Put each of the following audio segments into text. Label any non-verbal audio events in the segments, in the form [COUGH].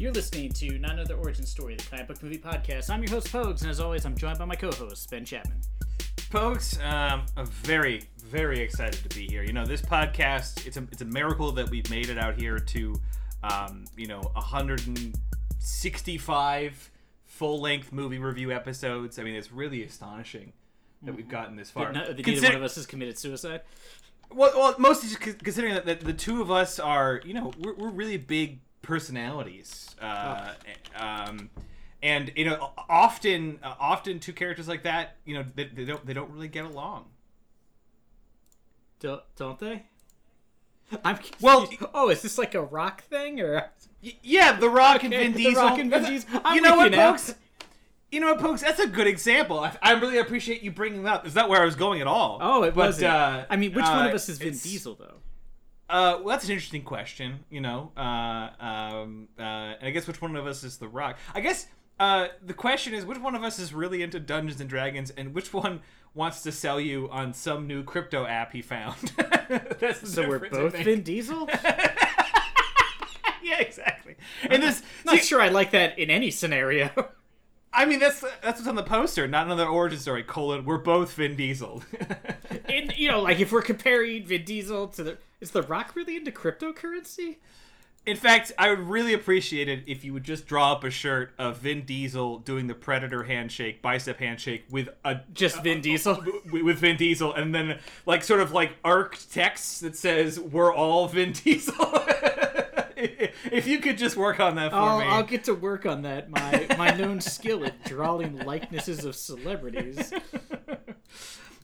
You're listening to Not Another Origin Story, the comic book movie podcast. I'm your host, Pogues, and as always, I'm joined by my co-host, Ben Chapman. Folks, um, I'm very, very excited to be here. You know, this podcast, it's a, it's a miracle that we've made it out here to, um, you know, 165 full-length movie review episodes. I mean, it's really astonishing that we've gotten this far. No, neither Consider- one of us has committed suicide. Well, well, mostly just considering that, that the two of us are, you know, we're, we're really big personalities, uh, um, and you know, often, uh, often two characters like that, you know, they, they don't they don't really get along. Don't, don't they? I'm Well- Oh, is this like a rock thing or? Yeah, The Rock and Okay, Vin The Diesel. Rock and Vin Diesel. I'm you know what, you folks? You know what, folks? That's a good example. I, I really appreciate you bringing that up. Is that where I was going at all. Oh, it wasn't. uh, I mean, which one of uh, us is Vin Diesel though? Uh, well, that's an interesting question. You know, uh, um, uh, and I guess which one of us is the Rock? I guess uh, the question is which one of us is really into Dungeons and Dragons, and which one wants to sell you on some new crypto app he found. [LAUGHS] that's So we're both. Vin Diesel. [LAUGHS] yeah, exactly. And this, Not see, sure I like that in any scenario. [LAUGHS] I mean, that's that's what's on the poster. Not another origin story. Colon. We're both Vin Diesel. in you know, like if we're comparing Vin Diesel to the, is the Rock really into cryptocurrency? In fact, I would really appreciate it if you would just draw up a shirt of Vin Diesel doing the Predator handshake, bicep handshake with a Just Vin Diesel. [LAUGHS] with Vin Diesel, and then like sort of like arced text that says "We're all Vin [LAUGHS] Diesel." [LAUGHS] if you could just work on that for I'll, me, I'll get to work on that. My my known skill at drawing likenesses of celebrities.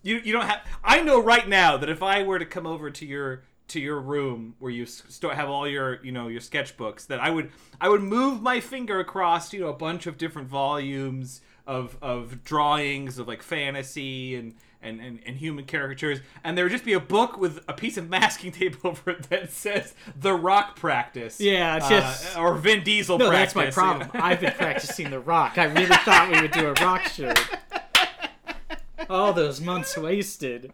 you you don't have. I know right now that if I were to come over to your to your room where you s- still have all your you know your sketchbooks, that I would I would move my finger across you know a bunch of different volumes of of drawings of like fantasy and. And, and, and human caricatures, and there would just be a book with a piece of masking tape [LAUGHS] over it that says "The Rock Practice." Yeah, uh, just- or Vin Diesel. No, practice. that's my problem. [LAUGHS] I've been practicing the Rock. I really thought we would do a Rock shirt. All those months wasted.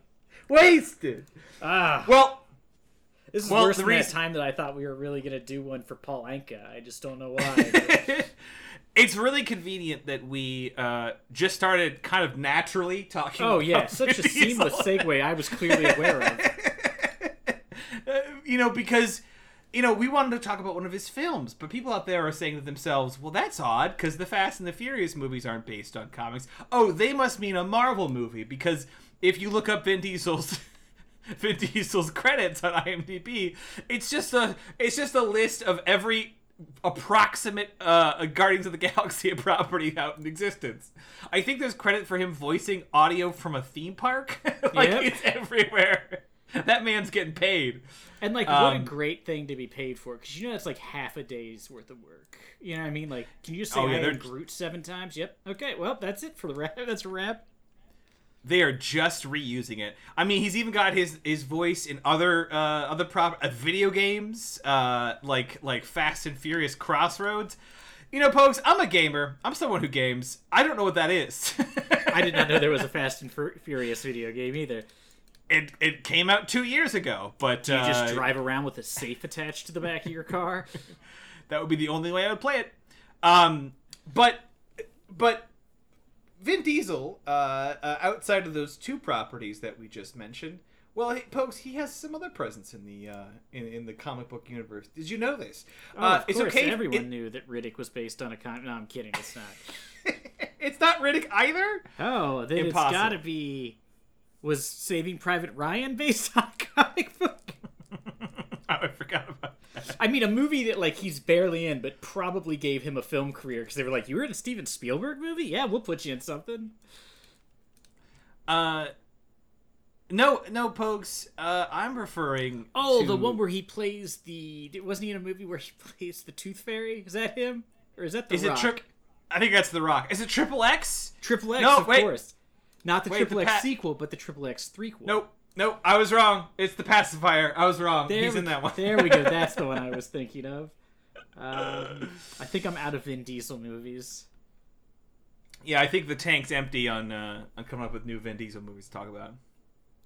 Wasted. Ah, Well, this is well, worse the than reason- time that I thought we were really gonna do one for Paul Anka. I just don't know why. [LAUGHS] it's really convenient that we uh, just started kind of naturally talking. oh yeah, such a [LAUGHS] seamless segue. I was clearly aware of. Uh, [LAUGHS] you know, because you know we wanted to talk about one of his films, but people out there are saying to themselves, "Well, that's odd because the Fast and the Furious movies aren't based on comics." Oh, they must mean a Marvel movie because if you look up Vin Diesel's. [LAUGHS] Vin Diesel's credits on IMDb. It's just a it's just a list of every approximate uh, Guardians of the Galaxy [LAUGHS] property out in existence. I think there's credit for him voicing audio from a theme park. [LAUGHS] like Yep. it's everywhere. That man's getting paid. And like, what a Um, great thing to be paid for, because you know that's like half a day's worth of work. You know what I mean? Like, can you just say Oh, yeah, I am Groot seven times? Yep. Okay. Well, that's it for the wrap. That's a wrap. They are just reusing it. I mean, he's even got his his voice in other uh, other prop uh, video games, uh, like like Fast and Furious Crossroads. You know, folks, I'm a gamer. I'm someone who games. I don't know what that is. I did not know there was a [LAUGHS] Fast and Fur- Furious video game either. it it came out two years ago, but You just uh, drive around with a safe attached to the back of your car. [LAUGHS] that would be the only way I would play it. Um, but but Vin Diesel, uh, uh, outside of those two properties that we just mentioned, well, he, folks, he has some other presence in the uh, in, in the comic book universe. Did you know this? Oh, uh, of it's course, okay. everyone it- knew that Riddick was based on a con. No, I'm kidding. It's not. [LAUGHS] it's not Riddick either. Oh, then it's Impossible. got to be. Was Saving Private Ryan based [LAUGHS] on a comic book? [LAUGHS] oh, I forgot about that. I mean, a movie that like he's barely in, but probably gave him a film career because they were like, "You were in a Steven Spielberg movie? Yeah, we'll put you in something." Uh, no, no, folks. Uh, I'm referring. Oh, to... the one where he plays the wasn't he in a movie where he [LAUGHS] plays the Tooth Fairy? Is that him or is that the is Rock? it Trick? I think that's the Rock. Is it Triple X? Triple X? No, of wait. course, not the Triple X sequel, but the Triple X threequel. Nope. Nope. I was wrong. It's the pacifier. I was wrong. There He's we, in that one. there we go. That's the one I [LAUGHS] was thinking of. Um, I think I'm out of Vin Diesel movies. yeah, I think the tank's empty on uh, on coming up with new Vin Diesel movies to talk about.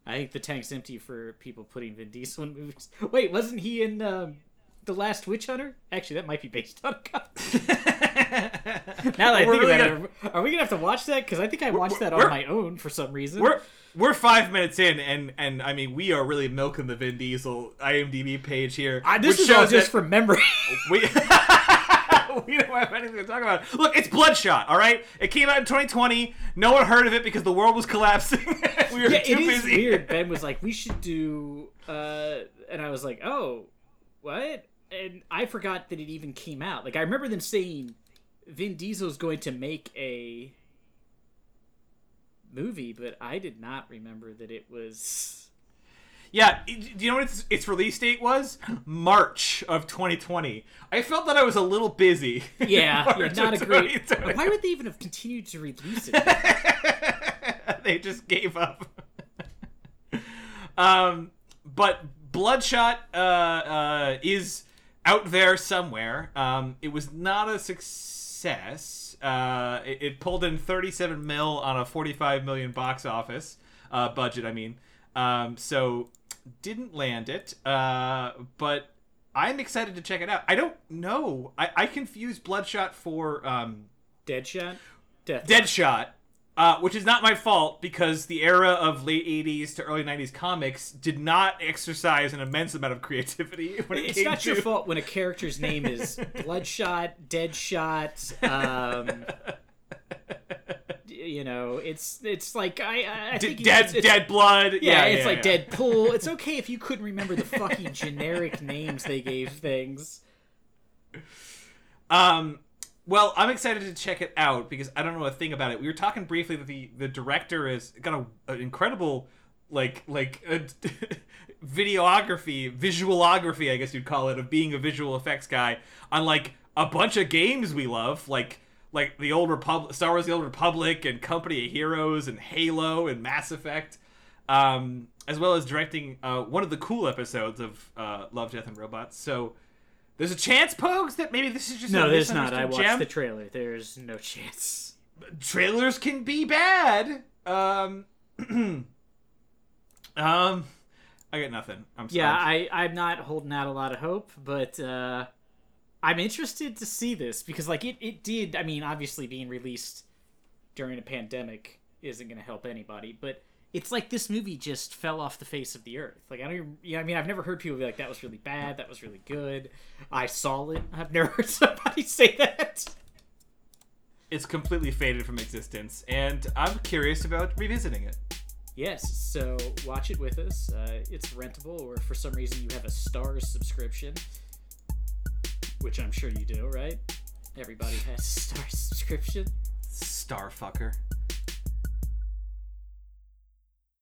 I think the tank's empty for people putting Vin Diesel in movies. [LAUGHS] Wait, wasn't he in um, The Last Witch Hunter? Actually, that might be based on a comic. [LAUGHS] Now that I think about gonna- it, are we gonna have to watch that? Because I think I watched that on my own for some reason. We're we're five minutes in, and and I mean we are really milking the Vin Diesel IMDb page here. I, this is all just from memory. [LAUGHS] we [LAUGHS] we don't have anything to talk about. Look, it's Bloodshot. All right, it came out in 2020. No one heard of it because the world was collapsing. we were yeah, too it is busy. weird. Ben was like, "We should do," uh, and I was like, "Oh, what?" And I forgot that it even came out. Like I remember them saying Vin Diesel's going to make a movie, but I did not remember that it was. Yeah, do you know what its, its release date was? March of 2020. I felt that I was a little busy. [LAUGHS] Yeah, yeah not a great. Why would they even have continued to release it? [LAUGHS] they just gave up. [LAUGHS] um, but Bloodshot uh, uh, is out there somewhere. Um, it was not a success. Uh, it, it pulled in 37 mil on a 45 million box office uh, budget. I mean, um, so didn't land it. Uh, but I'm excited to check it out. I don't know. I, I confused Bloodshot for um, Deadshot, Death. Deadshot, uh, which is not my fault because the era of late 80s to early 90s comics did not exercise an immense amount of creativity [LAUGHS] It's not to your fault when a character's name is [LAUGHS] Bloodshot, Deadshot. Um, [LAUGHS] you know, it's it's like I I I D- think dead it's, dead blood. Yeah, Yeah, it's yeah, like yeah. Deadpool. It's okay if you couldn't remember the fucking generic names they gave things. Um, well, I'm excited to check it out because I don't know a thing about it. We were talking briefly that the the director has got a, an incredible like like uh, [LAUGHS] videography, visualography, I guess you'd call it, of being a visual effects guy on like a bunch of games we love, like like the old Republic, Star Wars: The Old Republic, and Company of Heroes, and Halo, and Mass Effect. Um, as well as directing uh, one of the cool episodes of uh, Love, Death, and Robots. So there's a chance, Pogues, that maybe this is just No, there's not. I watched gem. the trailer. There's no chance. Trailers can be bad. Um, [CLEARS THROAT] um, I got nothing. I'm sorry. Yeah, I I'm not holding out a lot of hope, but uh, I'm interested to see this because like it it did. I mean, obviously being released during a pandemic isn't going to help anybody, but it's like this movie just fell off the face of the earth. Like I don't, even, you know, I mean, I've never heard people be like, "That was really bad. That was really good." I saw it. I've never [LAUGHS] heard somebody say that. it's completely faded from existence, and I'm curious about revisiting it. Yes, so watch it with us. Uh, it's rentable, or for some reason you have a Starz subscription, which I'm sure you do, right? Everybody has [LAUGHS] a Starz subscription. Starfucker.